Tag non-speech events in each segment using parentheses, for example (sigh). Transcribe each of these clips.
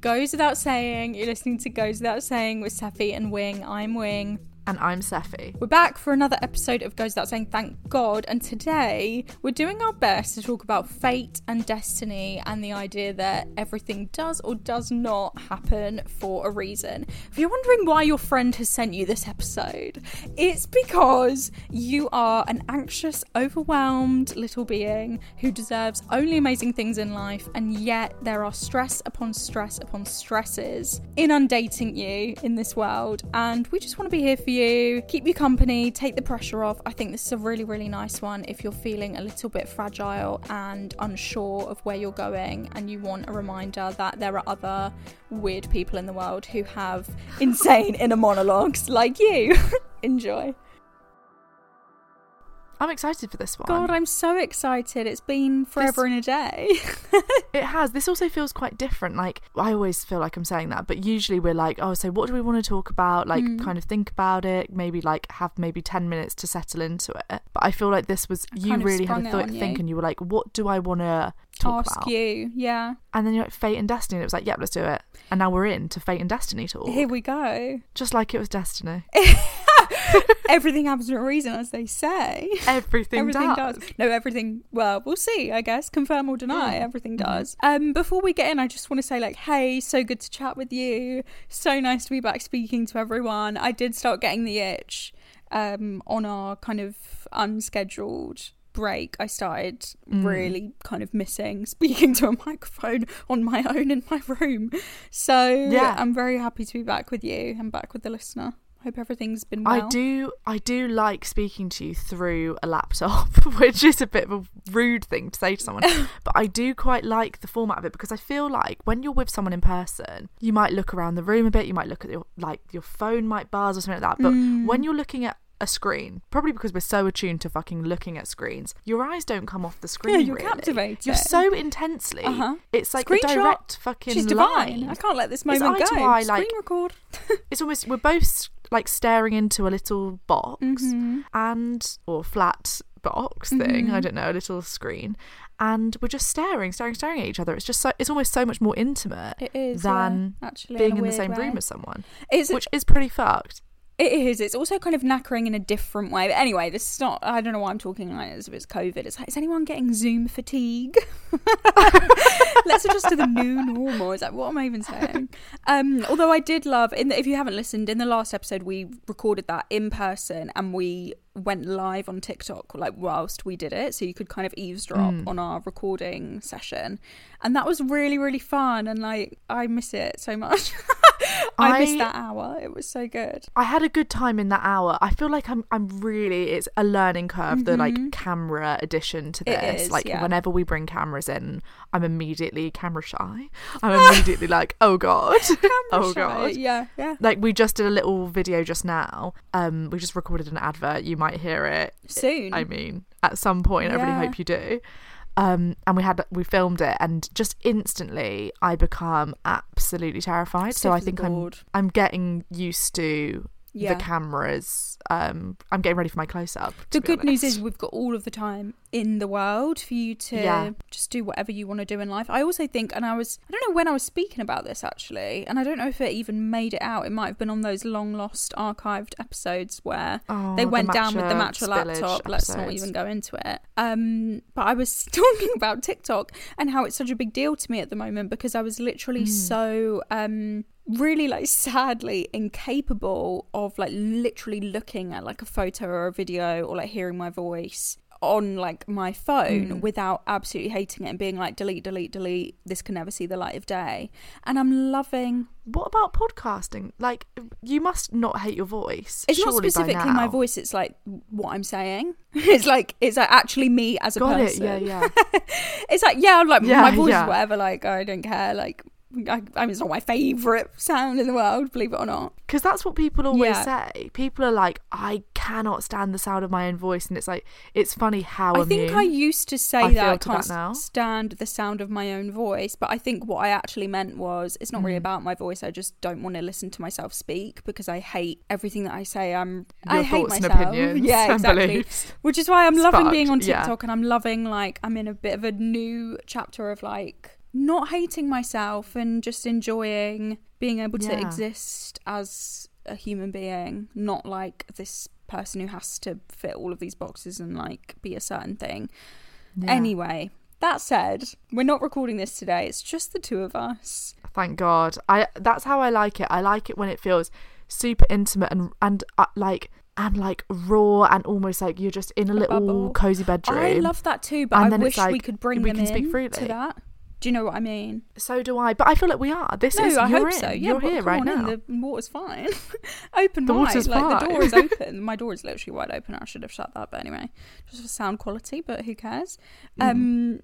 Goes without saying, you're listening to Goes Without Saying with Sephy and Wing. I'm Wing. And I'm Sephy. We're back for another episode of Goes Without Saying, thank God. And today we're doing our best to talk about fate and destiny and the idea that everything does or does not happen for a reason. If you're wondering why your friend has sent you this episode, it's because you are an anxious, overwhelmed little being who deserves only amazing things in life, and yet there are stress upon stress upon stresses inundating you in this world. And we just want to be here for you you, keep you company, take the pressure off. I think this is a really, really nice one if you're feeling a little bit fragile and unsure of where you're going and you want a reminder that there are other weird people in the world who have insane (laughs) inner monologues like you. (laughs) Enjoy. I'm excited for this one. God, I'm so excited. It's been forever This- in a day. (laughs) It has. This also feels quite different. Like, I always feel like I'm saying that, but usually we're like, oh, so what do we want to talk about? Like, Hmm. kind of think about it, maybe like have maybe 10 minutes to settle into it. But I feel like this was, you really had a on think you. and you were like, what do I want to talk Ask about? you. Yeah. And then you're like, fate and destiny. And it was like, yep, let's do it. And now we're in to fate and destiny talk. Here we go. Just like it was destiny. (laughs) (laughs) Everything happens for a reason, as they say. Everything, everything does. does. No, everything. Well, we'll see. I guess confirm or deny. Mm. Everything Mm-hmm. does. Um, before we get in, I just want to say, like, hey, so good to chat with you. So nice to be back speaking to everyone. I did start getting the itch um, on our kind of unscheduled break. I started Mm. really kind of missing speaking (laughs) to a microphone on my own in my room. So Yeah. I'm very happy to be back with you and back with the listener. Hope everything's been well. I do I do like speaking to you through a laptop, (laughs) which is a bit of a rude thing to say to someone. (laughs) but I do quite like the format of it because I feel like when you're with someone in person, you might look around the room a bit, you might look at your like your phone might buzz or something like that. But Mm. when you're looking at a screen, probably because we're so attuned to fucking looking at screens, your eyes don't come off the screen. Yeah, you're really. captivated. You're so intensely. Uh-huh. It's like Screenshot. a direct fucking She's divine. line. I can't let this It's moment eye to go. like, Screen record. (laughs) it's almost we're both like staring into a little box Mm-hmm. and or flat box thing i don't know a little screen and we're just staring staring staring at each other it's just so it's almost so much more intimate It is, than yeah, actually, being in in the same way. room as someone It's- which is pretty fucked It is. It's also kind of knackering in a different way. But anyway, this is not. I don't know why I'm talking like this if it's COVID. It's like, is anyone getting Zoom fatigue? (laughs) Let's adjust to the new normal. Is that what am I even saying? Um, although I did love, in the, if you haven't listened, in the last episode we recorded that in person and we went live on TikTok like whilst we did it, so you could kind of eavesdrop Mm. on our recording session, and that was really really fun. And like I miss it so much. (laughs) I, missed that hour. It was so good. I had a good time in that hour. I feel like I'm I'm really it's a learning curve the like camera addition to Mm-hmm. This. is, like yeah. whenever we bring cameras in, I'm immediately camera shy. I'm immediately (laughs) like, "Oh god. (laughs) oh shy, god." Yeah, yeah. Like we just did a little video just now. Um we just recorded an advert. You might hear it Soon. I mean, at some point. I really hope you do. Um, and we had we filmed it, and just instantly I become absolutely terrified. so I think I'm. I'm getting used to Yeah. the cameras. Um, I'm getting ready for my close up. The good news is we've got all of the time in the world for you to Yeah. just do whatever you want to do in life. I also think, and I was, I don't know when I was speaking about this actually, and I don't know if it even made it out. It might have been on those long lost archived episodes where Oh, they the went down with the matcha laptop. Let's not even go into it. Um, but I was (laughs) talking about TikTok and how it's such a big deal to me at the moment because I was literally Mm. so um really like sadly incapable of like literally looking at like a photo or a video or like hearing my voice on like my phone Mm. without absolutely hating it and being like delete delete delete this can never see the light of day and i'm loving What about podcasting? Like, you must not hate your voice. it's not specifically my voice it's like what i'm saying (laughs) it's like it's like actually me as a Got person it. Yeah, yeah. (laughs) it's like yeah like Yeah, my voice yeah. is whatever like i don't care like I, I mean, it's not my favorite sound in the world believe it or not Because that's what people always Yeah. say. People are like, I cannot stand the sound of my own voice, and it's like, it's funny how I think I used to say I that I can't that now. stand the sound of my own voice, but I think what I actually meant was it's not Mm. really about my voice. I just don't want to listen to myself speak because I hate everything that I say. I'm I Your hate thoughts and myself. opinions (laughs) yeah, and exactly. beliefs. Which is why I'm loving being on fucked, yeah. TikTok and I'm loving like I'm in a bit of a new chapter of like not hating myself and just enjoying being able to Yeah. exist as a human being, not like this person who has to fit all of these boxes and like be a certain thing. Yeah. Anyway, that said, we're not recording this today. It's just the two of us. Thank God. I that's how I like it. I like it when it feels super intimate and and uh, like and like raw and almost like you're just in a little bubble. cozy bedroom. I love that too, but And I wish we could bring we them can speak freely. to that. Do you know what I mean? So do I. But I feel like we are. This no, is I hope in. so. Yeah, you're here right now. In, the water's fine. (laughs) open The wide. water's like the door fine. is (laughs) open. My door is literally wide open. I should have shut that, but anyway, just for sound quality. But who cares? Mm. Um,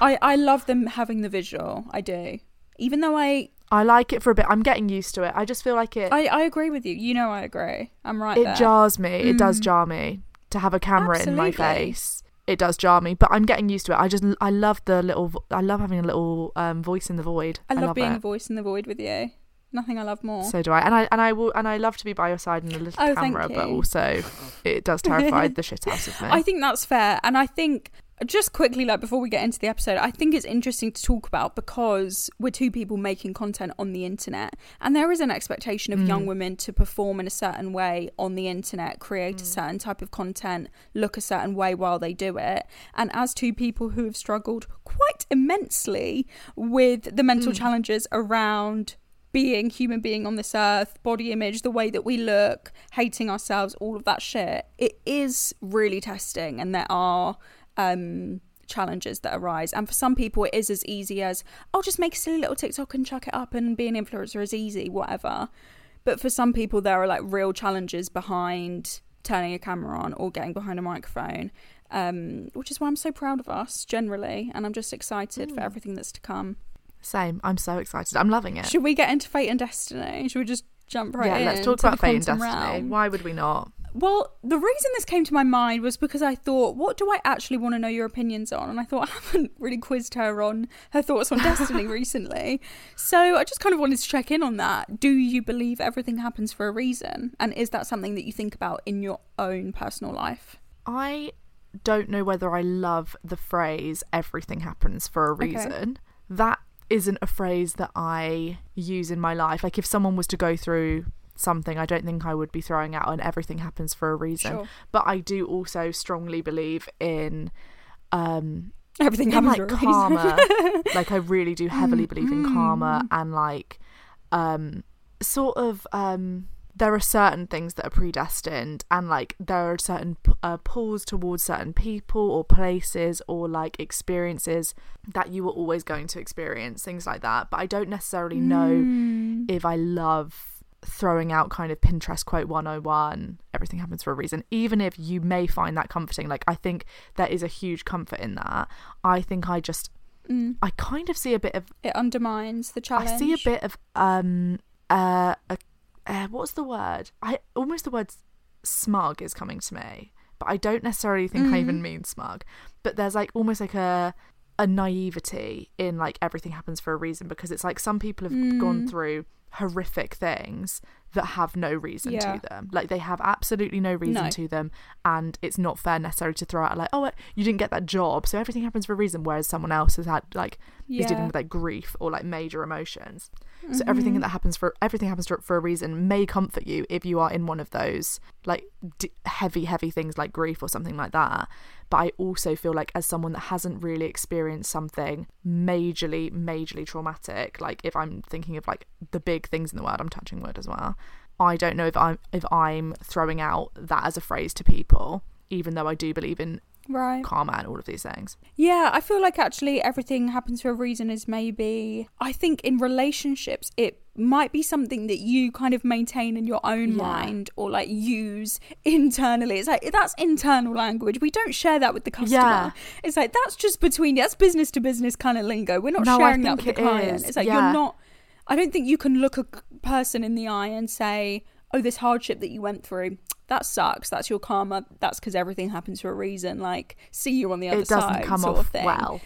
I I love them having the visual. I do. Even though I, I like it for a bit. I'm getting used to it. I just feel like it I, I agree with you. You know I agree. I'm right it there. jars me. It does Mm. jar me to have a camera in my face. It does jar me, but I'm getting used to it. I just I love the little I love having a little um, voice in the void. I love, being it. a voice in the void with you. Nothing I love more. So do I, and I and I will, and I love to be by your side in a little Oh, camera, but also it does terrify (laughs) the shit out of me. I think that's fair. And I think, just quickly, like before we get into the episode, I think it's interesting to talk about because we're two people making content on the internet. And there is an expectation of Mm. young women to perform in a certain way on the internet, create Mm. a certain type of content, look a certain way while they do it. And as two people who have struggled quite immensely with the mental Mm. challenges around being human being on this earth, body image, the way that we look, hating ourselves, all of that shit. It is really testing, and there are um, challenges that arise. And for some people, it is as easy as, "I'll just make a silly little TikTok and chuck it up, and be an influencer is easy, whatever." But for some people, there are like real challenges behind turning a camera on or getting behind a microphone. Um, which is why I'm so proud of us generally, and I'm just excited for everything that's to come. Same. I'm so excited. I'm loving it. Should we get into fate and destiny? Should we just jump right yeah, in? Yeah, let's talk about fate and destiny. realm? Why would we not? Well, the reason this came to my mind was because I thought, what do I actually want to know your opinions on? And I thought (laughs) I haven't really quizzed her on her thoughts on destiny (laughs) recently. So I just kind of wanted to check in on that. Do you believe everything happens for a reason? And is that something that you think about in your own personal life? I don't know whether I love the phrase everything happens for a Okay. reason. That isn't a phrase that I use in my life. Like if someone was to go through something, I don't think I would be throwing out and everything happens for a reason. Sure. But I do also strongly believe in um Everything in happens like for karma. (laughs) like I really do heavily believe in karma and like um sort of um there are certain things that are predestined and like there are certain p- uh, pulls towards certain people or places or like experiences that you were always going to experience things like that but i don't necessarily know Mm. if i love throwing out kind of pinterest quote 101 everything happens for a reason even if you may find that comforting like i think there is a huge comfort in that i think i just Mm. i kind of see a bit of It undermines the challenge. I see a bit of um uh, a, uh what's the word? I almost the word smug is coming to me, but I don't necessarily think I Mm. even mean smug. But there's like almost like a a naivety in like everything happens for a reason because it's like some people have gone Mm. through horrific things that have no reason Yeah. to them. Like they have absolutely no reason No. to them, and it's not fair necessarily to throw out like, oh, you didn't get that job, so everything happens for a reason. Whereas someone else has had like is dealing Mm-hmm. with like grief or like major emotions. So everything that happens for everything happens for, for a reason may comfort you if you are in one of those like d- heavy heavy things like grief or something like that. But I also feel like as someone that hasn't really experienced something majorly majorly traumatic, like if I'm thinking of like the big things in the world, I'm touching wood as well. I don't know if I'm if I'm throwing out that as a phrase to people, even though I do believe in Right. karma and all of these things. Yeah, I feel like actually everything happens for a reason is maybe I think in relationships it might be something that you kind of maintain in your own Yeah. mind or like use (laughs) internally. It's like that's internal language. We don't share that with the customer. Yeah. It's like that's just between that's business to business kind of lingo. We're not No, sharing that with the client. is. It's like Yeah. you're not I don't think you can look a person in the eye and say, "Oh, this hardship that you went through, that sucks. That's your karma. That's because everything happens for a reason. Like, see you on the other side. it doesn't side." come off of well.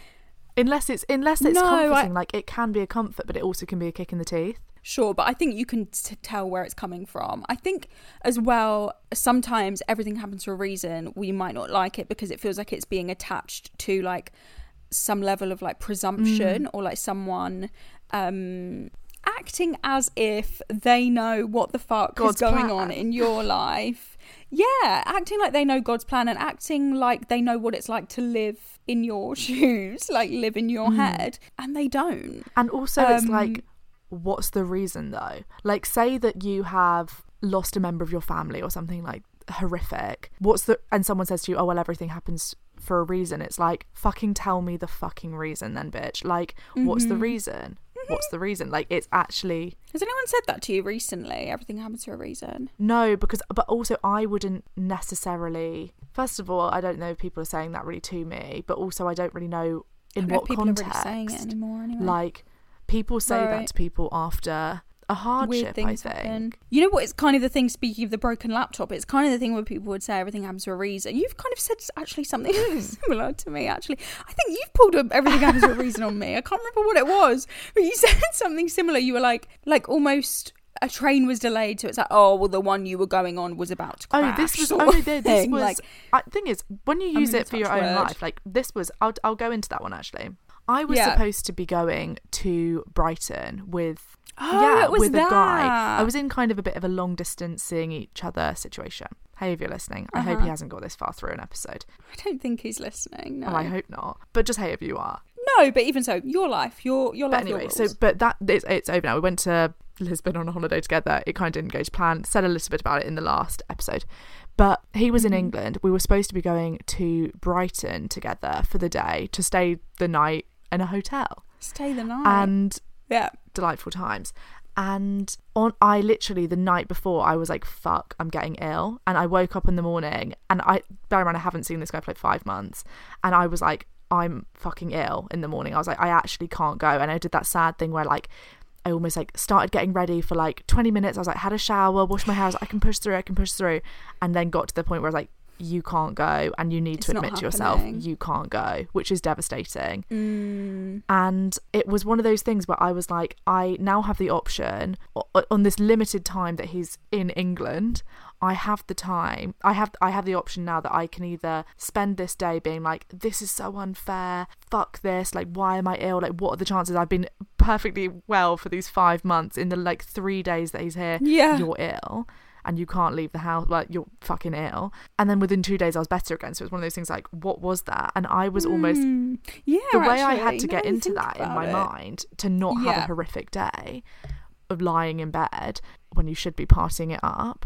Unless it's unless it's No, I- comforting, like it can be a comfort, but it also can be a kick in the teeth. Sure, but I think you can t- tell where it's coming from. I think as well, sometimes everything happens for a reason. We might not like it because it feels like it's being attached to like some level of like presumption Mm. or like someone um acting as if they know what the fuck God's is going plan. on in your (laughs) life. Yeah, acting like they know God's plan and acting like they know what it's like to live in your (laughs) shoes, like live in Mm. your head, and they don't. And also, it's Um, like, what's the reason though? Like, say that you have lost a member of your family or something like horrific. What's the and someone says to you, "Oh well, everything happens for a reason." It's like, fucking tell me the fucking reason, then, bitch. Like, what's Mm-hmm. the reason? What's the reason? Like, it's actually Has anyone said that to you recently? Everything happens for a reason. No, because but also I wouldn't necessarily. First of all, I don't know if people are saying that really to me, but also I don't really know in I don't know what context. are really saying it anymore anyway. Like people say that to people after a hardship. Weird things I think. happen. You know what? It's kind of the thing. Speaking of the broken laptop, it's kind of the thing where people would say everything happens for a reason. You've kind of said actually something (laughs) hmm. similar to me. Actually, I think you've pulled up everything happens for a reason on me. I can't remember what it was, but you (laughs) said something similar. You were like, like almost a train was delayed, so it's like, oh well, the one you were going on was about to crash. Oh, this was oh, no, this thing. was. like, I, thing is, when you use it for your touch own life, like this was. I'll I'll go into that one actually. I was Yeah. supposed to be going to Brighton with Oh, yeah it was with a guy. I was in kind of a bit of a long distance seeing each other situation. Hey, if you're listening, I hope Uh-huh. he hasn't got this far through an episode. I don't think he's listening. No, Oh, I hope not. But just hey, if you are. no, but even so, your life, your your But life, your anyway, so but that it's, it's over now. We went to Lisbon on a holiday together. It kind of didn't go to plan. Said a little bit about it in the last episode. But he was in Mm-hmm. England. We were supposed to be going to Brighton together for the day to stay the night in a hotel stay the night. and yeah, delightful times. And on I literally the night before I was like, fuck, I'm getting ill. And I woke up in the morning and I bear in mind I haven't seen this guy for like five months. And I was like, I'm fucking ill in the morning. I was like, I actually can't go. And I did that sad thing where like I almost like started getting ready for like 20 minutes. I was like, had a shower, washed my hair. I was like, I can push through, I can push through. And then got to the point where I was like, you can't go and you need It's to admit to yourself you can't go, which is devastating. Mm. And it was one of those things where I was like, I now have the option on this limited time that he's in England. I have the time. I have I have the option now that I can either spend this day being like, this is so unfair. Fuck this. Like, why am I ill? Like, what are the chances? I've been perfectly well for these five months. In the like three days that he's here, Yeah. you're ill. And you can't leave the house. Like you're fucking ill. And then within two days, I was better again. So it was one of those things. Like, what was that? And I was almost Mm. yeah. the way I had to get into that in my it. mind to not have a horrific day of lying in bed when you should be partying it up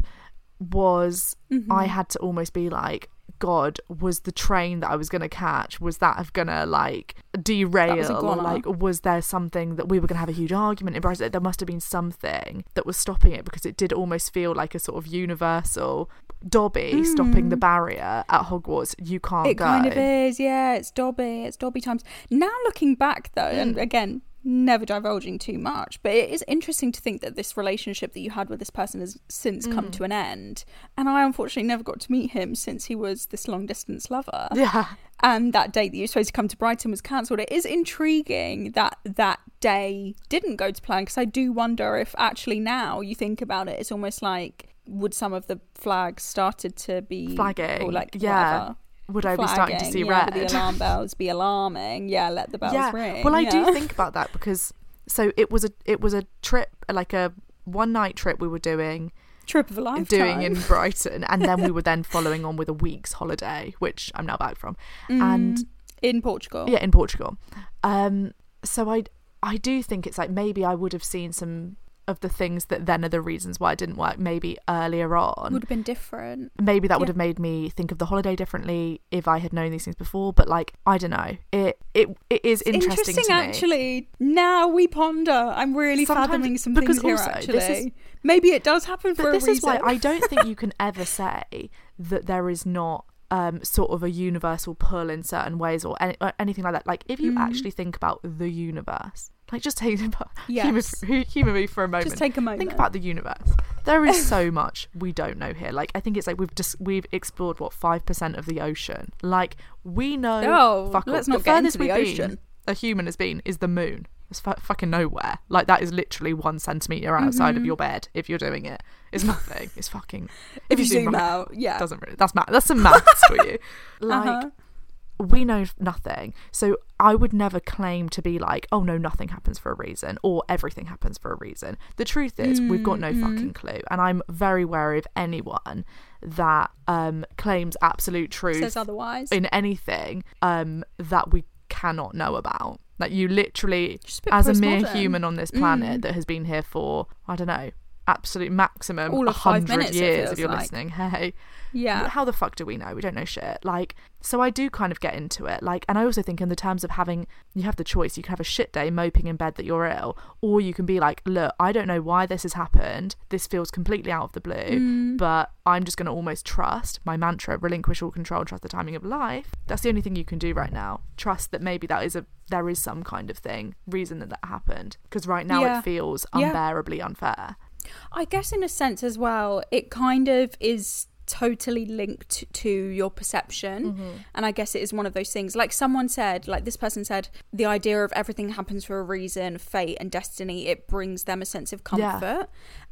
was Mm-hmm. I had to almost be like, God, was the train that I was gonna catch, was that gonna like derail or like was there something that we were gonna have a huge argument in? There must have been something that was stopping it because it did almost feel like a sort of universal Dobby stopping the barrier at Hogwarts. You can't Mm. It go. kind of is, yeah. It's Dobby, it's Dobby times. Now looking back though, Mm. and again, never divulging too much, but it is interesting to think that this relationship that you had with this person has since come Mm. to an end. And I unfortunately never got to meet him since he was this long distance lover. Yeah. and that date that you were supposed to come to Brighton was cancelled. It is intriguing that that day didn't go to plan because I do wonder if actually now you think about it, it's almost like would some of the flags started to be Flagging, or like yeah. whatever. Would I be starting to see yeah, red? would the alarm (laughs) bells be alarming? Yeah, let the bells yeah. ring. Well, I yeah. do think about that because so it was a it was a trip like a one night trip we were doing trip of a lifetime. doing in Brighton, and then we were then (laughs) following on with a week's holiday, which I'm now back from, and Mm, in Portugal. yeah, in Portugal. Um, so I I do think it's like maybe I would have seen some of the things that then are the reasons why it didn't work maybe earlier on would have been different. maybe that would have made me think of the holiday differently if I had known these things before. But like, I don't know. It it it is interesting, Interesting, actually. Now we ponder. I'm really Sometimes- fathoming some because things here. actually, is- maybe it does happen for this reason. is why I don't think you (laughs) can ever say that there is not um, sort of a universal pull in certain ways or, any, or anything like that. Like, if you Mm. actually think about the universe, like just take human, Yes. human (laughs) me for a moment. Just take a moment. Think about the universe. There is (laughs) so much we don't know here. Like, I think it's like we've just we've explored what five percent of the ocean. Like, we know. Oh, fuck all. let's not the get into the we've been, ocean. a human has been is the moon. It's fu- fucking nowhere. Like that is literally one centimeter outside of your bed. If you're doing it, it's nothing. It's fucking. Mm-hmm. If you zoom right- out, yeah. doesn't really. That's math. That's some maths for you. (laughs) Like Uh-huh. We know nothing. So I would never claim to be like, oh no, nothing happens for a reason or everything happens for a reason. The truth is, we've got no Mm-hmm. fucking clue, and I'm very wary of anyone that um claims absolute truth Says otherwise. in anything um that we cannot know about. Like you literally, a as a mere human on this planet Mm. that has been here for I don't know, absolute maximum All of five hundred minutes, years. If you're like. listening, (laughs) hey, yeah. how the fuck do we know? We don't know shit. Like, so I do kind of get into it. Like, and I also think in the terms of having, you have the choice. You can have a shit day moping in bed that you're ill, or you can be like, look, I don't know why this has happened. This feels completely out of the blue, Mm. but I'm just going to almost trust my mantra: relinquish all control, trust the timing of life. That's the only thing you can do right now. Trust that maybe that is a there is some kind of thing reason that that happened because right now Yeah. it feels Yeah. unbearably unfair. I guess in a sense as well, it kind of is totally linked to your perception. Mm-hmm. And I guess it is one of those things. Like someone said, like this person said, the idea of everything happens for a reason, fate and destiny, it brings them a sense of Yeah. comfort.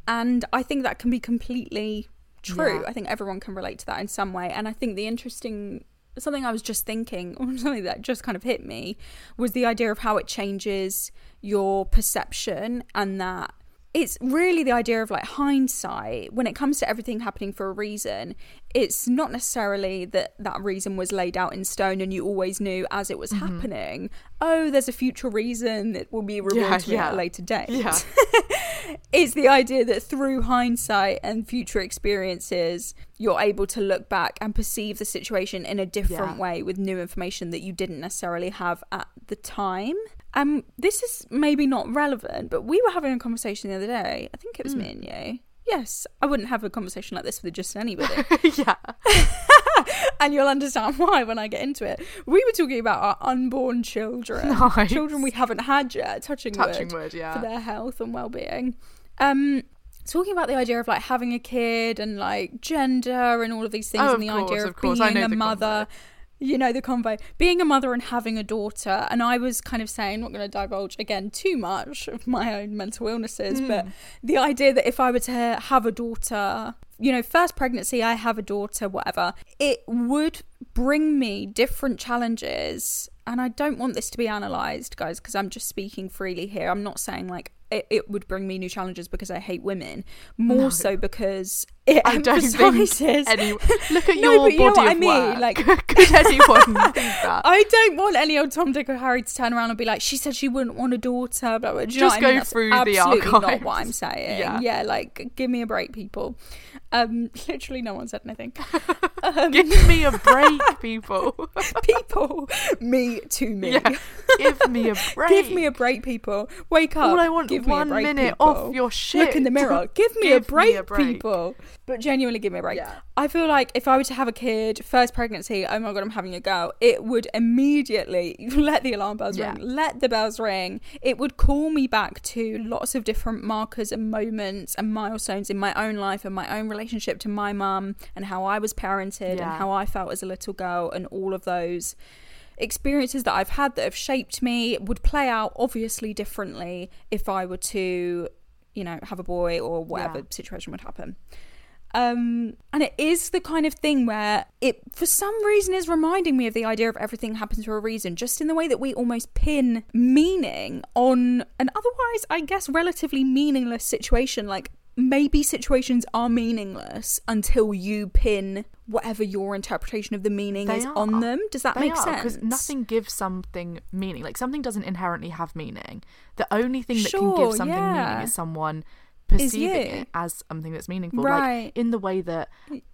And I think that can be completely true. Yeah. I think everyone can relate to that in some way. And I think the interesting something I was just thinking, (laughs) or something that just kind of hit me, was the idea of how it changes your perception and that it's really the idea of like hindsight when it comes to everything happening for a reason it's not necessarily that that reason was laid out in stone and you always knew as it was mm-hmm. happening oh there's a future reason that will be revealed Yeah, to me at a later date Yeah. (laughs) it's the idea that through hindsight and future experiences, you're able to look back and perceive the situation in a different Yeah. way with new information that you didn't necessarily have at the time. Um, this is maybe not relevant, but we were having a conversation the other day. I think it was me and you. Yes, I wouldn't have a conversation like this with just anybody. (laughs) yeah. (laughs) and you'll understand why when I get into it. We were talking about our unborn children, Nice. children we haven't had yet, touching, Touching wood, yeah. for their health and well-being. Um, talking about the idea of like having a kid and like gender and all of these things, Oh, and the course, idea of, of being a the mother. You know the convo, being a mother and having a daughter, and I was kind of saying, not going to divulge again too much of my own mental illnesses, but Hmm. the idea that if I were to have a daughter, you know, first pregnancy, I have a daughter, whatever, it would bring me different challenges. And I don't want this to be analysed, guys, because I'm just speaking freely here. I'm not saying like it, it would bring me new challenges because I hate women, more so because it I don't think emphasises. any. Look at (laughs) No, your but you know body what I mean, work. like- (laughs) could anyone? (laughs) I don't want any old Tom, Dick, or Harry to turn around and be like, "She said she wouldn't want a daughter." Blah, blah. Just what I mean? go That's through the absolutely not what I'm saying. Yeah. Yeah. like give me a break, people. Um, (laughs) literally, no one said anything. (laughs) Um, Give me a break, people. (laughs) people, me to me. yeah. Give me a break. Give me a break, people. Wake up. All I want give one break, minute people. off your shit. Look in the mirror. Give me, Give a, break, me a break. people. But genuinely, give me a break. Yeah. I feel like if I were to have a kid, first pregnancy, oh my god, I'm having a girl. It would immediately let the alarm bells Yeah. ring, let the bells ring. It would call me back to lots of different markers and moments and milestones in my own life and my own relationship to my mum and how I was parented Yeah. and how I felt as a little girl and all of those experiences that I've had that have shaped me would play out obviously differently if I were to, you know, have a boy or whatever Yeah. situation would happen. Um, and it is the kind of thing where it, for some reason, is reminding me of the idea of everything happens for a reason, just in the way that we almost pin meaning on an otherwise, I guess, relatively meaningless situation. Like maybe situations are meaningless until you pin whatever your interpretation of the meaning They is are. on them. Does that They make are, sense? Because nothing gives something meaning. Like something doesn't inherently have meaning. The only thing that can give something yeah. meaning is someone perceiving it as something that's meaningful. Right. Like in the way that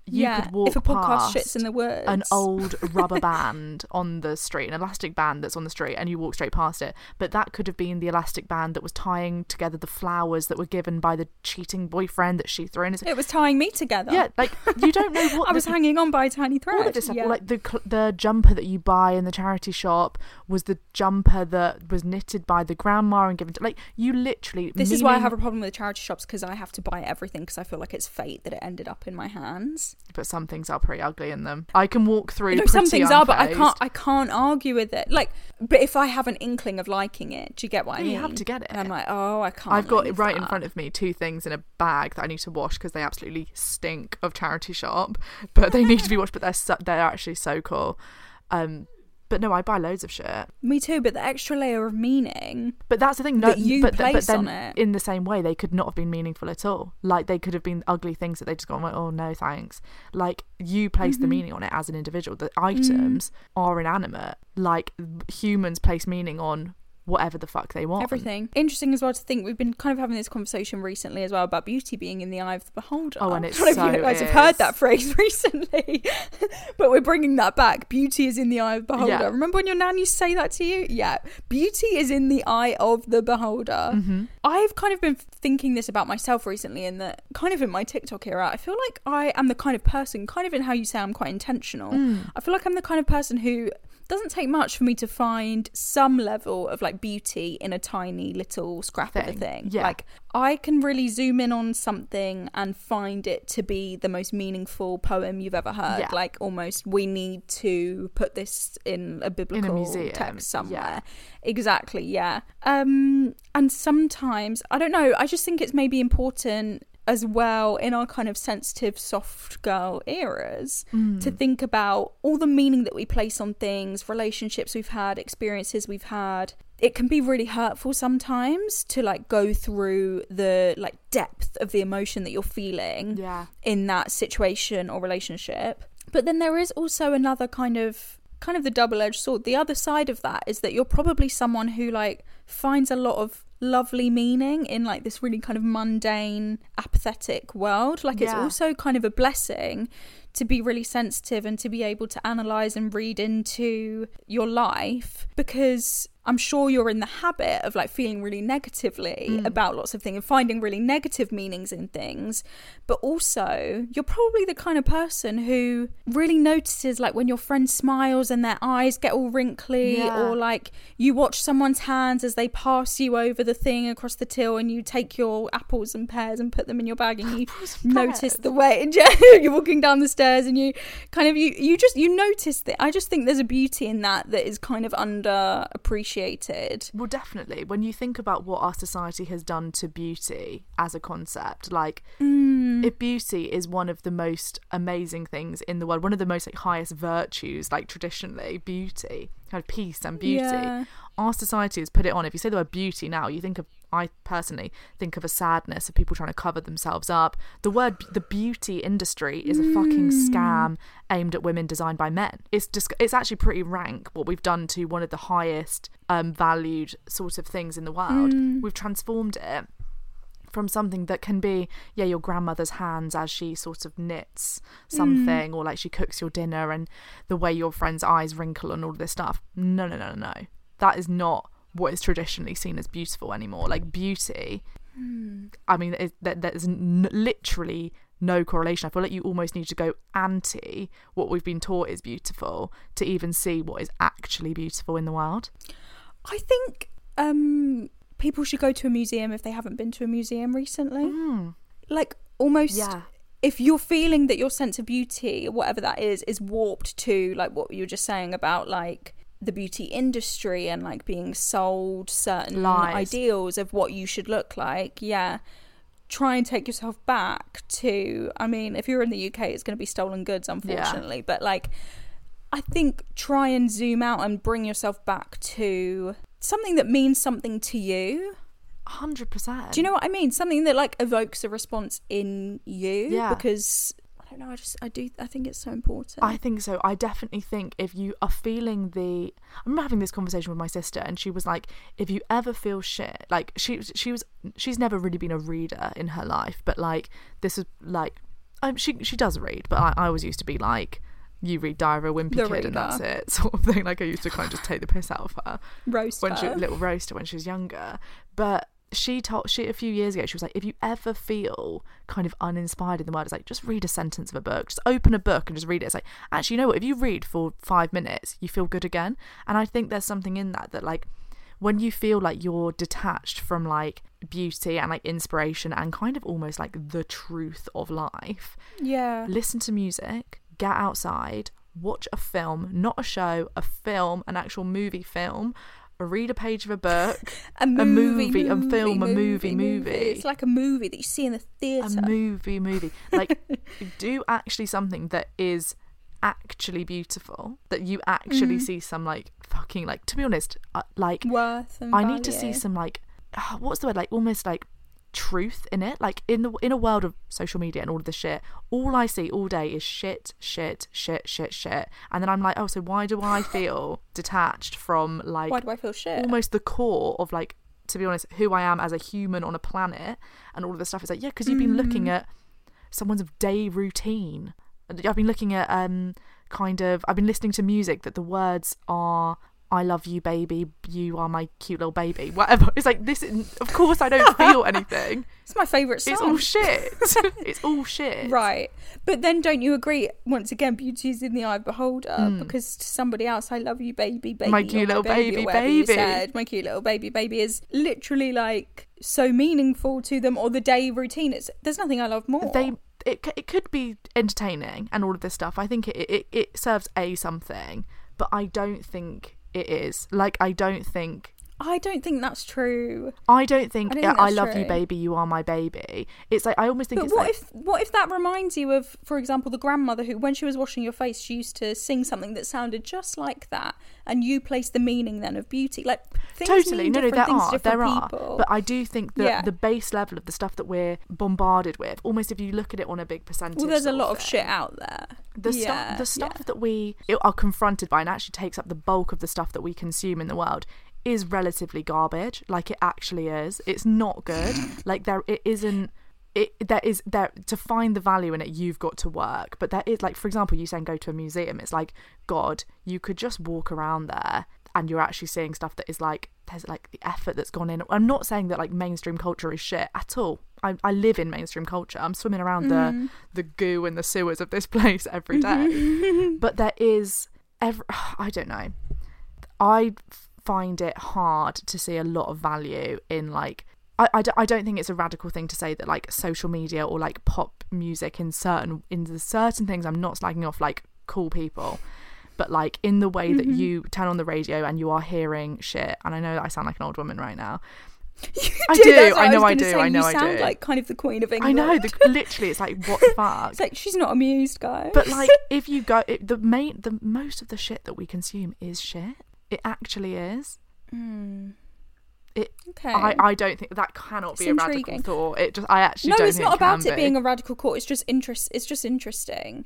you yeah, could walk if a podcast shits in the woods, an old rubber (laughs) band on the street, an elastic band that's on the street, and you walk straight past it. But that could have been the elastic band that was tying together the flowers that were given by the cheating boyfriend that she threw in. it was tying me together. Yeah, like you don't know (laughs) what I was hanging on by a tiny thread. all of this yeah. like the the jumper that you buy in the charity shop was the jumper that was knitted by the grandma and given to like you literally. This is why I have a problem with charity shops because I have to buy everything because I feel like it's fate that it ended up in my hands. But some things are pretty ugly in them. I can walk through. You know, some things are, but I can't. I can't argue with it. Like, but if I have an inkling of liking it, do you get what I mean? you have to get And I'm like, oh, I can't. I've got right in front of me two things in a bag that I need to wash because they absolutely stink of charity shop, but they need to be washed. But they're so, they're actually so cool. Um, but no, I buy loads of shit. Me too, but the extra layer of meaning. But that's the thing. No, that you but, th- but place then on it. in the same way, they could not have been meaningful at all. Like they could have been ugly things that they just gone like, oh no, thanks. Like you place Mm-hmm. the meaning on it as an individual. The items are inanimate. Like humans place meaning on whatever the fuck they want. Everything. Interesting as well to think we've been kind of having this conversation recently as well about beauty being in the eye of the beholder. Oh, and it I don't know if you guys have heard that phrase (laughs) recently, (laughs) but we're bringing that back. Beauty is in the eye of the beholder. Yeah. Remember when your nan used to say that to you? Yeah. Beauty is in the eye of the beholder. Mm-hmm. I've kind of been thinking this about myself recently in that kind of in my TikTok era, I feel like I am the kind of person, kind of in how you say I'm quite intentional. Mm. I feel like I'm the kind of person who doesn't take much for me to find some level of like beauty in a tiny little scrap of a Thing. thing. Yeah. Like I can really zoom in on something and find it to be the most meaningful poem you've ever heard. Yeah. Like almost we need to put this in a biblical museum, text somewhere. yeah. Exactly, yeah. Um and sometimes I don't know, I just think it's maybe important as well in our kind of sensitive soft girl eras Mm. to think about all the meaning that we place on things, relationships we've had, experiences we've had. It can be really hurtful sometimes to like go through the like depth of the emotion that you're feeling Yeah. in that situation or relationship. But then there is also another kind of kind of the double-edged sword. The other side of that is that you're probably someone who like finds a lot of lovely meaning in like this really kind of mundane apathetic world like it's Yeah. also kind of a blessing to be really sensitive and to be able to analyze and read into your life because I'm sure you're in the habit of like feeling really negatively about lots of things and finding really negative meanings in things. But also, you're probably the kind of person who really notices like when your friend smiles and their eyes get all wrinkly, Yeah. or like you watch someone's hands as they pass you over the thing across the till and you take your apples and pears and put them in your bag and you notice the way (laughs) you're walking down the stairs and you kind of you you just you notice that I just think there's a beauty in that that is kind of underappreciated. Well, definitely. When you think about what our society has done to beauty as a concept, like Mm. if beauty is one of the most amazing things in the world, one of the most like highest virtues, like traditionally, beauty, kind of peace and beauty. Yeah. Our society has put it on. If you say the word beauty now, you think of I personally think of a sadness of people trying to cover themselves up. The word the beauty industry is a fucking Mm. scam aimed at women designed by men. It's just it's actually pretty rank what we've done to one of the highest um, valued sort of things in the world. Mm. We've transformed it from something that can be yeah your grandmother's hands as she sort of knits something or like she cooks your dinner and the way your friend's eyes wrinkle and all this stuff no no no no no that is not what is traditionally seen as beautiful anymore. Like beauty i mean it, there's n- literally no correlation. I feel like you almost need to go anti what we've been taught is beautiful to even see what is actually beautiful in the world. I think um people should go to a museum if they haven't been to a museum recently. Like almost Yeah. if you're feeling that your sense of beauty whatever that is is warped to like what you were just saying about like the beauty industry and like being sold certain Lies. ideals of what you should look like. Yeah. Try and take yourself back to, I mean, if you're in the UK, it's going to be stolen goods, unfortunately. But like, I think try and zoom out and bring yourself back to something that means something to you. Hundred percent. Do you know what I mean? Something that like evokes a response in you. Yeah. Because I don't know. I just I do. I think it's so important. I think so. I definitely think if you are feeling the, I remember having this conversation with my sister, and she was like, "If you ever feel shit, like she she was she's never really been a reader in her life, but like this is like, um, she she does read, but I, I always used to be like." You read Diary of a Wimpy The Kid and that's it, (laughs) sort of thing. Like I used to kind of just take the piss out of her roast when she little roaster when she was younger. But she told she a few years ago she was like, if you ever feel kind of uninspired in the world, it's like just read a sentence of a book, just open a book and just read it. It's like actually, you know what? If you read for five minutes, you feel good again. And I think there's something in that that like when you feel like you're detached from like beauty and like inspiration and kind of almost like the truth of life, yeah. listen to music, get outside, watch a film, not a show, a film, an actual movie film, read a page of a book, (laughs) A movie, movie, a film, a movie, movie. It's like a movie that you see in the theatre. a movie, movie. Like, (laughs) do actually something that is actually beautiful, that you actually Mm-hmm. see some, like, fucking, like, to be honest, uh, like, Worth and I need to see some, like, uh, what's the word? Like, almost like truth in it like in the in a world of social media and all of the shit all i see all day is shit shit shit shit shit and then i'm like oh so why do i (laughs) feel detached from like Why do I feel shit? almost the core of like to be honest who i am as a human on a planet and all of this stuff is like yeah because you've been Mm. looking at someone's day routine i've been looking at um kind of i've been listening to music that the words are I love you, baby. You are my cute little baby. Whatever. It's like this. Of course, I don't feel (laughs) anything. It's my favourite song. It's all shit. (laughs) it's all shit. Right. But then don't you agree, once again, beauty is in the eye of beholder Mm. because to somebody else, I love you, baby, baby. My cute little baby, baby, baby. said, my cute little baby, baby is literally like so meaningful to them or the day routine. It's There's nothing I love more. They. It, it could be entertaining and all of this stuff. I think it, it, it serves a something, but I don't think it is. Like, I don't think I don't think that's true. I don't think I don't think that's love you, baby. You are my baby. It's like I almost think But it's what like if what if that reminds you of, for example, the grandmother who, when she was washing your face, she used to sing something that sounded just like that, and you place the meaning then of beauty, like things totally no no there are there are but i do think that Yeah. the base level of the stuff that we're bombarded with almost if you look at it on a big percentage well, there's a lot of thing, shit out there. the yeah, stuff the stuff yeah. that we are confronted by and actually takes up the bulk of the stuff that we consume in the world is relatively garbage like it actually is. It's not good. Like there it isn't it, there is there to find the value in it you've got to work. But there is like for example you saying go to a museum it's like god you could just walk around there and you're actually seeing stuff that is like there's like the effort that's gone in. I'm not saying that like mainstream culture is shit at all. I, I live in mainstream culture. I'm swimming around the mm-hmm. the goo and the sewers of this (laughs) place every day. (laughs) But there is every (sighs) i don't know. I find it hard to see a lot of value in like I, I, don't- think it's a radical thing to say that like social media or like pop music in certain in the certain things I'm not slagging off like cool people but like in the way that mm-hmm. you turn on the radio and you are hearing shit and I know that I sound like an old woman right now (laughs) I do, that's what I know was I do, say. I know you I sound do. like kind of the queen of England. I know the, literally it's like (laughs) what the fuck it's like she's not amused, guys. but like (laughs) if you go it, the main the most of the shit that we consume is shit it actually is hmm. it okay. I, I don't think that cannot It's be a radical thought. It just I actually no, it's not about it be. being a radical court. It's just interest. It's just interesting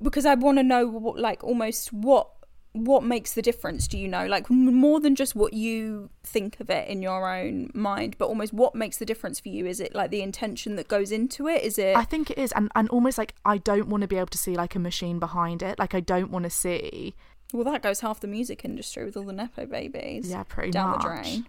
because I want to know what, like, almost what what makes the difference. Do you know, like, more than just what you think of it in your own mind, but almost what makes the difference for you? Is it like the intention that goes into it? Is it? I think it is, and and almost like I don't want to be able to see like a machine behind it. Like I don't want to see. Well, that goes half the music industry with all the nepo babies. Yeah, pretty down much. the drain.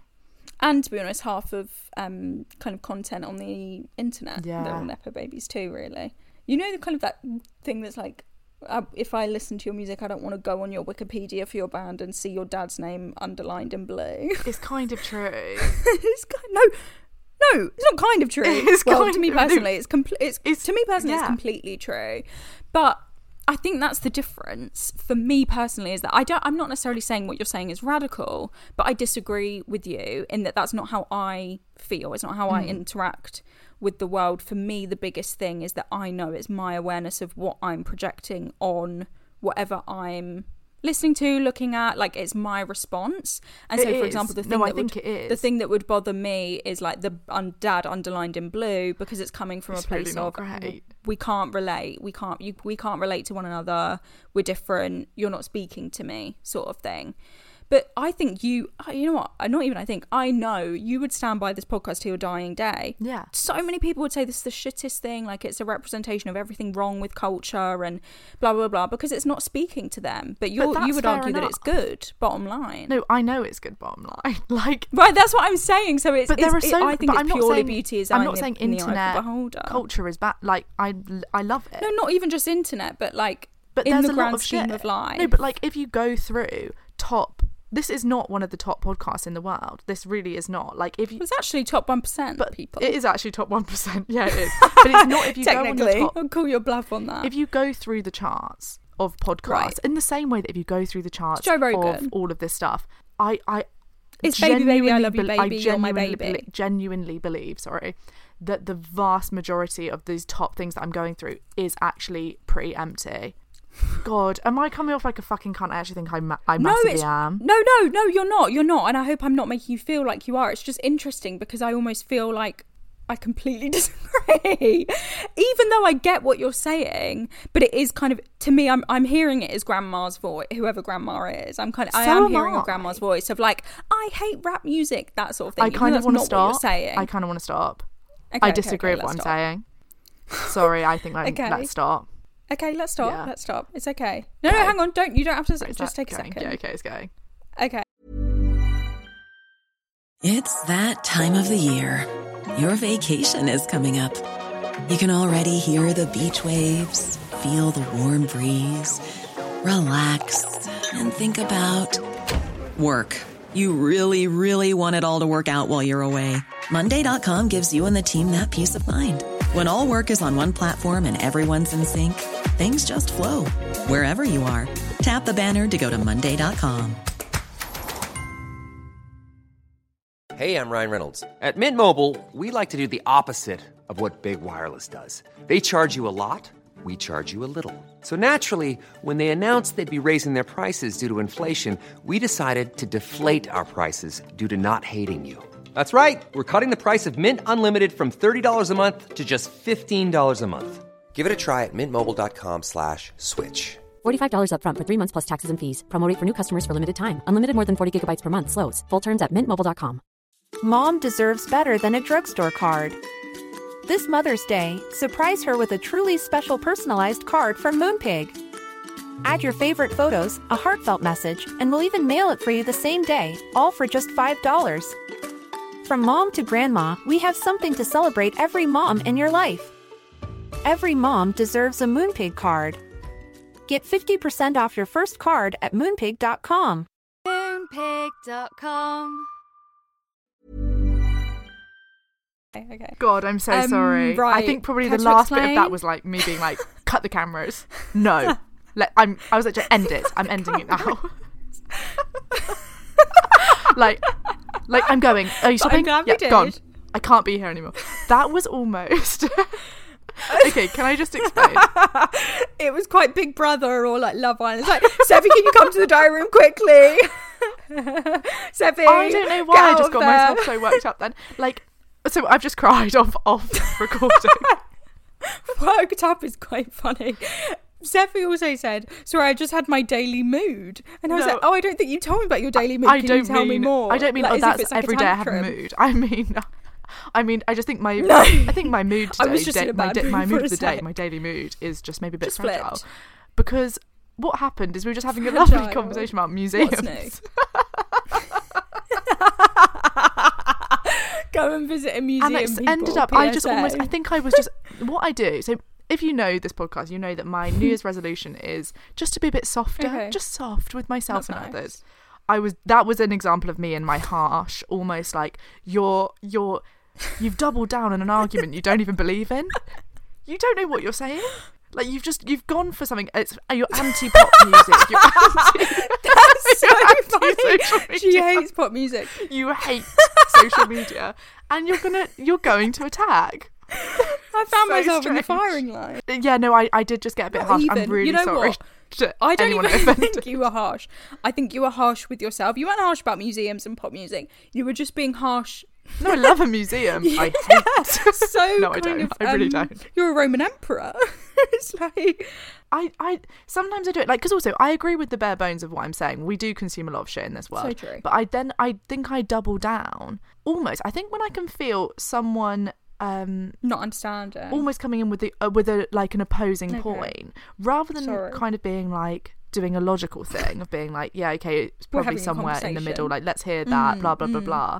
And to be honest, half of um, kind of content on the internet, they're Yeah. all nepo babies too. Really, you know, the kind of that thing that's like, uh, if I listen to your music, I don't want to go on your Wikipedia for your band and see your dad's name underlined in blue. It's (laughs) kind of true. it's kind no, no, it's not kind of true. (laughs) It's well, kind to me of- personally, it's complete. It's, It's- to me personally, yeah. it's completely true. But I think that's the difference for me personally is that I don't I'm not necessarily saying what you're saying is radical, but I disagree with you in that that's not how I feel. It's not how I hmm. interact with the world. For me, the biggest thing is that I know it's my awareness of what I'm projecting on whatever I'm listening to, looking at, like it's my response. And It so, for is. example, the No, thing I that would, the thing that would bother me is like the un- dad underlined in blue because it's coming from It's a place really of great. We can't relate we can't you, we can't relate to one another we're different you're not speaking to me sort of thing but i think you uh, you know what Uh, not even i think i know you would stand by this podcast to your dying day Yeah. so many people would say this is the shittest thing like it's a representation of everything wrong with culture and blah blah blah because it's not speaking to them but you you would argue that it's good bottom line No, I know it's good bottom line. (laughs) Like Right, that's what I'm saying. So it's, but it's there are it- so I think it's purely saying, beauty is I'm not the- saying in the the internet beholder. culture is bad like I I love it. No, not even just internet, but like but in there's the a grand lot of scheme shit. of life. No, but like if you go through top this is not one of the top podcasts in the world. This really is not. Like if you it's actually top one percent. but people, it is actually top one percent. Yeah, it is. (laughs) But it's not if you go technically. top I'll call your bluff on that. if you go through the charts of podcasts Right. in the same way that if you go through the charts Joe of all of this stuff, I I It's Baby Baby, I Love You, Baby, You're My Baby. genuinely believe, sorry, that the vast majority of these top things that I'm going through is actually pretty empty. God, am I coming off like a fucking cunt? I actually think I, ma- I no, massively it's am. no, no, no. You're not. You're not. And I hope I'm not making you feel like you are. It's just interesting because I almost feel like I completely (laughs) disagree. Even though I get what you're saying, but it is kind of to me. I'm I'm hearing it as grandma's voice, whoever grandma is. I'm kind of I am am hearing I. a grandma's voice of like I hate rap music, that sort of thing. I kind of want to stop. Saying. I kind of want to stop. Okay, I disagree okay, with what I'm stop. saying. Sorry, I think like, (laughs) Okay. let's stop. Okay, let's stop. Yeah. Let's stop. It's okay. No, no, hang on. Don't you don't have to Is just that take a second. Yeah, okay, it's going. Okay. It's that time of the year. Your vacation is coming up. You can already hear the beach waves, feel the warm breeze, relax, and think about work. You really, really want it all to work out while you're away. Monday.com gives you and the team that peace of mind. When all work is on one platform and everyone's in sync, things just flow wherever you are. Tap the banner to go to Monday.com. Hey, I'm Ryan Reynolds. At Mint Mobile, we like to do the opposite of what Big Wireless does. They charge you a lot, we charge you a little. So naturally, when they announced they'd be raising their prices due to inflation, we decided to deflate our prices due to not hating you. That's right. We're cutting the price of Mint Unlimited from $30 a month to just $15 a month. Give it a try at mintmobile.com slash switch. $45 upfront for three months plus taxes and fees. Promote rate for new customers for limited time. Unlimited more than 40 gigabytes per month. Slows. Full terms at mintmobile.com. Mom deserves better than a drugstore card. This Mother's Day, surprise her with a truly special personalized card from Moonpig. Add your favorite photos, a heartfelt message, and we'll even mail it for you the same day, all for just $5. From mom to grandma, we have something to celebrate every mom in your life. Every mom deserves a Moonpig card. Get 50% off your first card at moonpig.com. Moonpig.com. Okay. okay. God, I'm so Um, sorry. I think probably Care the to last bit of explain? that was like me being like, (laughs) cut the cameras. No. Let, I'm, I was like, just end it. I'm ending it now. (laughs) like, like I'm going. Are you stopping? glad we yeah, gone. I can't be here anymore. That was almost. (laughs) (laughs) okay, can I just explain? it was quite Big Brother or like Love Island. It's like, Sephy, can you come to the diary room quickly? (laughs) Sephy, I don't know why I just got there. myself so worked up then. Like, so I've just cried off off (laughs) recording. Worked up is quite funny. Sephy also said, "Sorry, I just had my daily mood," and I was No. like, "Oh, I don't think you told me about your daily mood. I Can don't you tell mean, me more?" I don't mean Like, oh that's like every day I have a mood. I mean I mean I just think my No. I think my mood (laughs) I today, was just in a my, mood my mood of the day, my daily mood is just maybe a bit Just fragile. flipped. Because what happened is we were just having a lovely Fragile. conversation about museums. (laughs) Go and visit a museum. and people, ended up I just almost I think I was just what I do. So if you know this podcast, you know that my New Year's resolution is just to be a bit softer, Okay. just soft with myself That's and nice. others. I was that was an example of me in my harsh, almost like you're you're you've doubled down on an argument you don't even believe in. You don't know what you're saying. Like you've just you've gone for something. It's uh, you're (laughs) anti pop music. You're anti. That's so (laughs) funny. She hates pop music. You hate social media, and you're gonna you're going to attack. I found So myself in the firing line. Yeah, no, I, I did just get a bit Not harsh. even. I'm really You know sorry. what? (laughs) to I don't even offended. think you were harsh. I think you were harsh with yourself. You weren't harsh about museums and pop music. You were just being harsh. No, I love a museum. (laughs) I hate. (laughs) So (laughs) no, I don't. Of, I really um, don't. You're a Roman emperor. it's like I, I sometimes I do it like because also I agree with the bare bones of what I'm saying. We do consume a lot of shit in this world. true. But I then I think I double down almost. I think when I can feel someone um not understanding. almost coming in with the uh, with a like an opposing Okay. point rather than Sorry. kind of being like doing a logical thing of being like yeah okay it's probably somewhere in the middle like let's hear that blah blah blah blah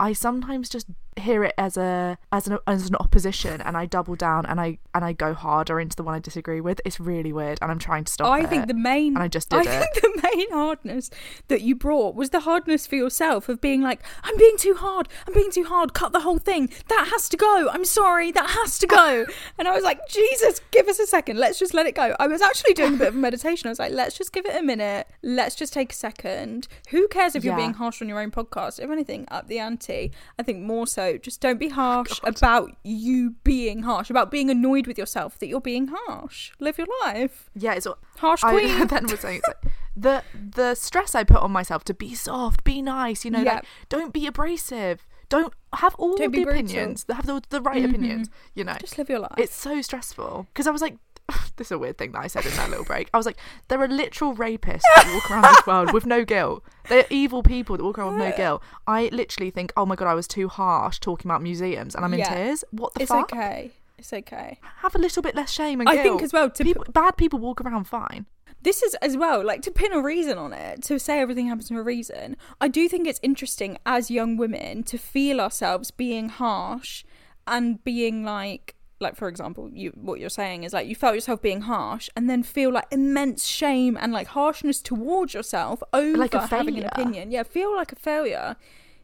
I sometimes just hear it as a as an as an opposition and I double down and I and I go harder into the one I disagree with it's really weird and I'm trying to stop I it. think the main and I just did I it. think the main hardness that you brought was the hardness for yourself of being like, I'm being too hard, I'm being too hard, cut the whole thing. That has to go. I'm sorry, that has to go. (laughs) and I was like, Jesus, give us a second. Let's just let it go. I was actually doing a bit of meditation. I was like, let's just give it a minute. Let's just take a second. Who cares if you're Yeah. being harsh on your own podcast? If anything, up the ante. I think more so, just don't be harsh about you being harsh, about being annoyed with yourself that you're being harsh. Live your life. yeah it's Harsh I (laughs) queen. then was saying like, the the stress I put on myself to be soft be nice you know Yeah. like don't be abrasive don't have all Don't the be brutal. Mm-hmm. opinions have the, the right opinions you know Just live your life. It's so stressful because I was like, (laughs) this is a weird thing that I said in that little break. I was like, there are literal rapists that walk around this world with no guilt. They're evil people that walk around with no guilt. I literally think, oh my god, I was too harsh talking about museums, and I'm in Yeah. tears. What the it's fuck? okay. It's okay. Have a little bit less shame and I guilt. think as well, to people, bad people walk around fine. This is as well, like to pin a reason on it, to say everything happens for a reason. I do think it's interesting as young women to feel ourselves being harsh and being like like for example, you what you're saying is like you felt yourself being harsh and then feel like immense shame and like harshness towards yourself over Like a having an opinion. Yeah, feel like a failure.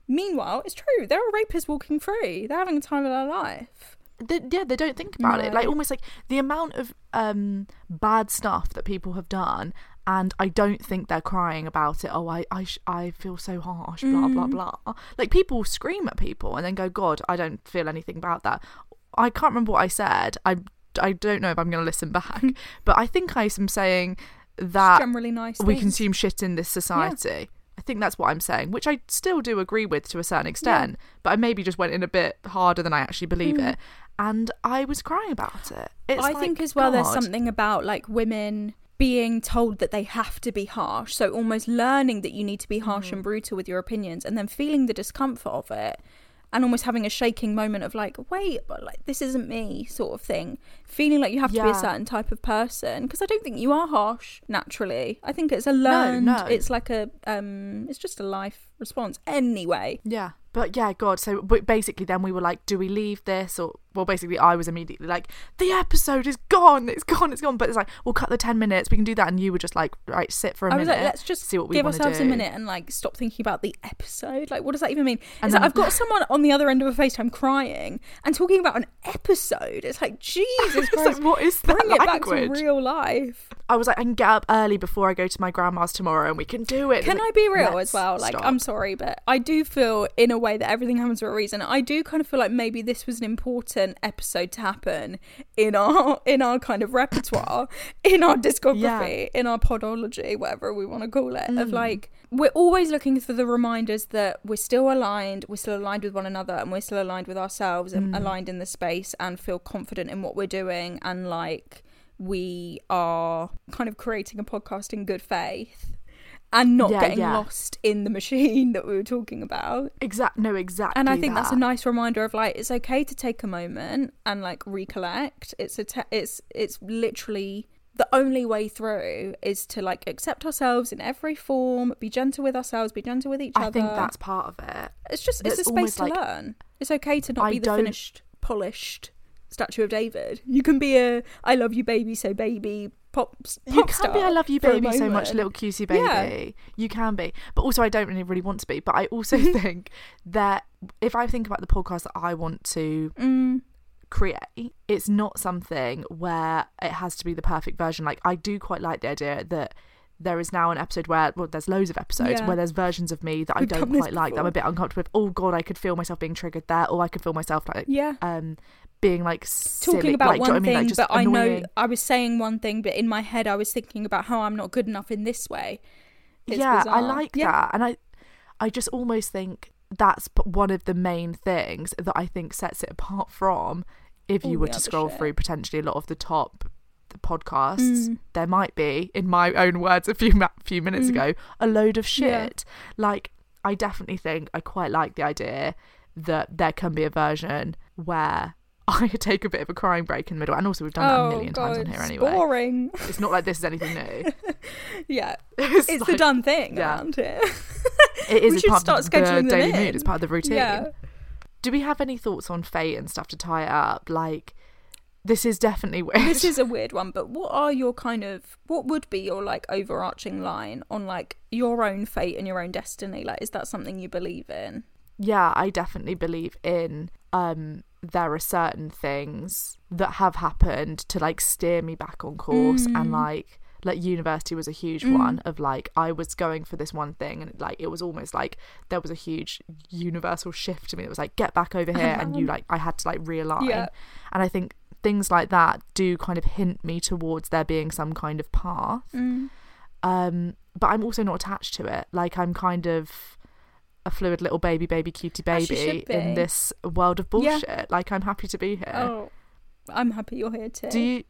Meanwhile, it's true. There are rapists walking free. They're having the time of their life. They, yeah, they don't think about it. Like almost like the amount of um, bad stuff that people have done, and I don't think they're crying about it. Oh, I I, sh- I feel so harsh. Blah blah Mm. blah. Like people scream at people and then go, God, I don't feel anything about that. I can't remember what I said. I I don't know if I'm going to listen (laughs) back, but I think I am saying that generally nice we things. consume shit in this society. I think that's what I'm saying, which I still do agree with to a certain extent, but I maybe just went in a bit harder than I actually believe it. And I was crying about it. It's Mm. I like, think as well there's something about like women being told that they have to be harsh. So almost learning that you need to be harsh Mm-hmm. and brutal with your opinions and then feeling the discomfort of it and almost having a shaking moment of like, wait, but like this isn't me sort of thing. Feeling like you have to be a certain type of person because I don't think you are harsh naturally. I think it's a learned no. it's like a um it's just a life response anyway. Yeah. But yeah, God. So basically, then we were like, do we leave this? Or, well, basically, I was immediately like, the episode is gone. It's gone. It's gone. But it's like, we'll cut the 10 minutes. We can do that. And you were just like, right, sit for a I was minute. like, let's just see what we give ourselves do. a minute and like stop thinking about the episode. Like, what does that even mean? And It's like I've got someone on the other end of a FaceTime crying and talking about an episode. It's like (laughs) Jesus It's Christ, like, what is that bring it back to real life. I was like, I can get up early before I go to my grandma's tomorrow and we can do it. Can It's I be real as well? Like, stop. I'm sorry, but I do feel in a way that everything happens for a reason. I do kind of feel like maybe this was an important episode to happen in our in our kind of repertoire, in our discography, in our podology, whatever we want to call it. Mm. Of like, we're always looking for the reminders that we're still aligned, we're still aligned with one another, and we're still aligned with ourselves and Mm. aligned in the space and feel confident in what we're doing and like we are kind of creating a podcast in good faith and not Yeah, getting yeah. lost in the machine (laughs) that we were talking about. Exact. No, exactly. And I think that's a nice reminder of like it's okay to take a moment and like recollect. It's a te- it's it's literally the only way through is to like accept ourselves in every form, be gentle with ourselves, be gentle with each I other. I think that's part of it. it's just it's that's a space to like- learn. It's okay to not I be the don't- finished, polished statue of David. You can be a I love you baby so baby pop, pop You can be I love you baby so much little cutesy baby. Yeah. You can be. But also I don't really really want to be. But I also (laughs) think that if I think about the podcast that I want to Mm, create, it's not something where it has to be the perfect version. Like I do quite like the idea that there is now an episode where well there's loads of episodes Yeah. where there's versions of me that I We've don't quite like that I'm a bit uncomfortable with. Oh god, I could feel myself being triggered there, or I could feel myself like Yeah. um being like Talking about like, do you know one what I mean? thing, Like, just but I know. I was saying one thing, but in my head I was thinking about how I'm not good enough in this way. It's yeah, I like Yeah. that, and I, I just almost think that's one of the main things that I think sets it apart from if All you were to scroll shit. through potentially a lot of the top the podcasts. Mm. There might be, in my own words, a few ma- few minutes Mm. ago, a load of Yeah. shit. Like I definitely think I quite like the idea that there can be a version where. I could (laughs) take a bit of a crying break in the middle, and also we've done that oh a million god, times on here anyway. boring. It's not like this is anything new. (laughs) yeah, (laughs) It's, it's the done thing yeah. around here. It is We it's should part start of the, scheduling the daily in. mood. It's part of the routine. Yeah. Do we have any thoughts on fate and stuff to tie it up? Like, this is definitely weird. this is a weird one, but what are your kind of what would be your like overarching line on like your own fate and your own destiny? Like, is that something you believe in? yeah, I definitely believe in. Um, there are certain things that have happened to like steer me back on course, Mm. and like like university was a huge one of like I was going for this one thing, and like it was almost like there was a huge universal shift to me. It was like get back over (laughs) here, and you like I had to like realign. Yeah. And I think things like that do kind of hint me towards there being some kind of path. Mm. Um, but I'm also not attached to it. Like I'm kind of a fluid little baby, baby, cutie baby in this world of Yeah. bullshit. Like I'm happy to be here. Oh, I'm happy you're here too. Do you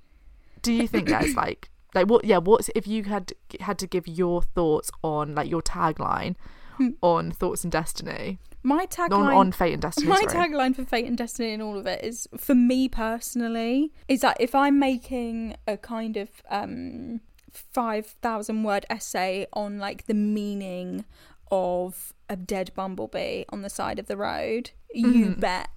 do you think that's (coughs) like like what yeah what's if you had had to give your thoughts on like your tagline Hmm. on thoughts and destiny my tagline on, on fate and destiny My sorry. tagline for Fate and Destiny and all of it is, for me personally, is that if I'm making a kind of um, 5,000 word essay on like the meaning of a dead bumblebee on the side of the road, you mm-hmm. bet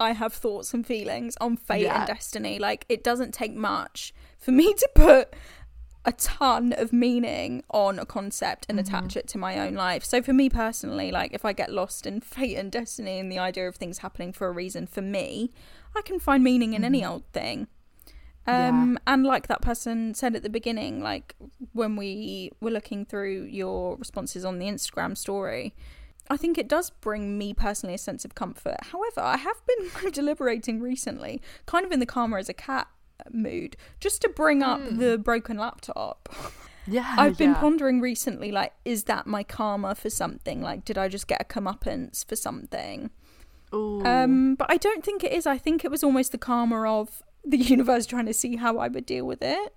I have thoughts and feelings on fate Yeah. and destiny. Like, it doesn't take much for me to put a ton of meaning on a concept and mm-hmm. attach it to my own life. So for me personally, like if I get lost in fate and destiny and the idea of things happening for a reason for me, I can find meaning in any mm-hmm. old thing. Um and like that person said at the beginning, like when we were looking through your responses on the Instagram story, I think it does bring me personally a sense of comfort. However, I have been (laughs) deliberating recently, kind of in the karma as a cat mood, just to bring up the broken laptop. yeah I've been yeah. pondering recently, like, is that my karma for something? Like, did I just get a comeuppance for something? Ooh. Um, but I don't think it is. I think it was almost the karma of the universe trying to see how I would deal with it.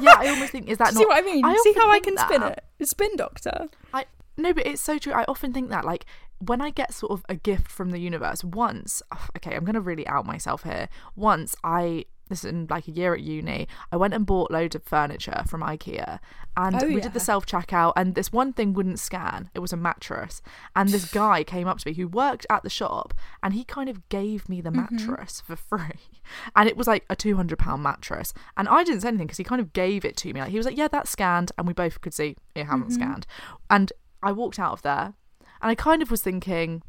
yeah I almost think is that (laughs) See what I mean? see how I can spin that. it? Spin doctor. I no, but it's so true. I often think that, like, when I get sort of a gift from the universe, once, (sighs) okay, I'm gonna really out myself here. Once I, this is in like a year at uni, I went and bought loads of furniture from IKEA, and Oh, we yeah. did the self checkout, and this one thing wouldn't scan. It was a mattress, and this (sighs) guy came up to me who worked at the shop, and he kind of gave me the Mm-hmm. mattress for (laughs) free, and it was like a two hundred pound mattress, and I didn't say anything because he kind of gave it to me. Like he was like, "Yeah, that's scanned," and we both could see it hadn't Mm-hmm. scanned, and I walked out of there and I kind of was thinking,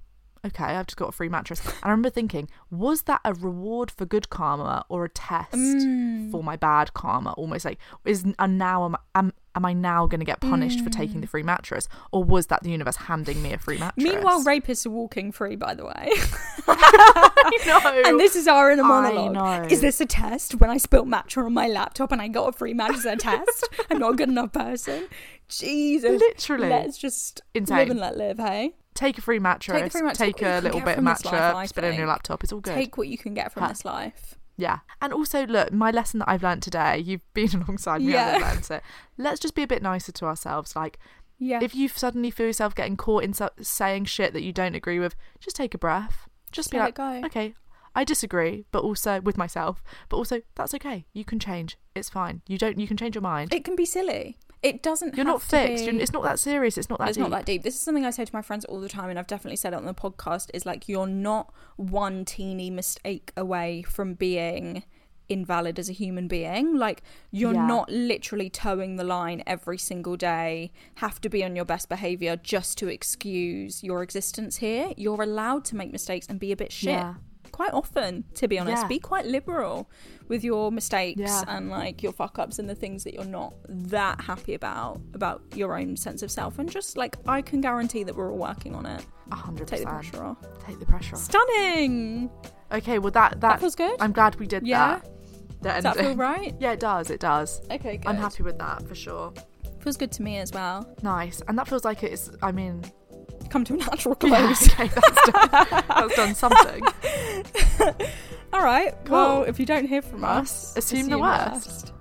okay, I've just got a free mattress. And I remember thinking, was that a reward for good karma or a test Mm. for my bad karma? Almost like, is and now am, am, am I now going to get punished for taking Mm. the free mattress? Or was that the universe handing me a free mattress? Meanwhile, rapists are walking free, by the way. (laughs) I know. and this is our inner I monologue. know. Is this a test when I spilt matcha on my laptop and I got a free mattress, a test? I'm not a good enough person. Jesus. Literally. Let's just Insane. live and let live, hey? Take a free mattress, free mattress, take a little bit of from this life, matcha, I spit it on your laptop. It's all good. Take what you can get from Ha- this life. Yeah. And also, look, my lesson that I've learned today, you've (laughs) been alongside me Yeah. I've learned it. Let's just be a bit nicer to ourselves. Like, Yeah. if you suddenly feel yourself getting caught in so- saying shit that you don't agree with, just take a breath. Just, Just be let like, it go. okay, I disagree, but also with myself, but also that's okay. You can change. It's fine. You don't. You can change your mind. it can be silly. It doesn't You're not have to fixed. be- it's not that serious. It's not that it's deep. not that deep. This is something I say to my friends all the time, and I've definitely said it on the podcast. Is like you're not one teeny mistake away from being invalid as a human being. Like you're Yeah. not literally towing the line every single day. Have to be on your best behavior just to excuse your existence here. You're allowed to make mistakes and be a bit shit. Yeah. Quite often, to be honest. Yeah. Be quite liberal with your mistakes Yeah. and like your fuck ups and the things that you're not that happy about about your own sense of self. And just like I can guarantee that we're all working on it. A hundred Take the percent. pressure off. Take the pressure off. Stunning. Okay, well that that, feels good? I'm glad we did Yeah? that. Does that feel right? (laughs) Yeah, it does. It does. Okay, good. I'm happy with that for sure. Feels good to me as well. Nice, and that feels like it's. I mean, Come to a natural (laughs) yeah, close. okay, that's done, that's done something. (laughs) All right. Cool. Well, if you don't hear from us, Assume the worst.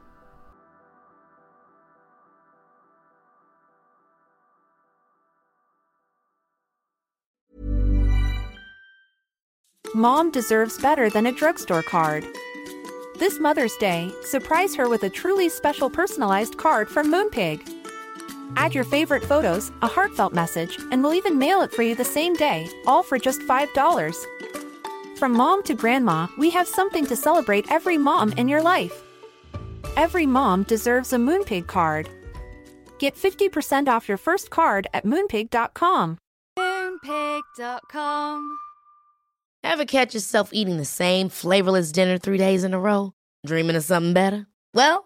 Mom deserves better than a drugstore card. This Mother's Day, surprise her with a truly special personalized card from Moonpig. Add your favorite photos, a heartfelt message, and we'll even mail it for you the same day, all for just $5. From mom to grandma, we have something to celebrate every mom in your life. Every mom deserves a Moonpig card. Get 50% off your first card at moonpig.com. Moonpig.com. Ever catch yourself eating the same flavorless dinner three days in a row? Dreaming of something better? Well,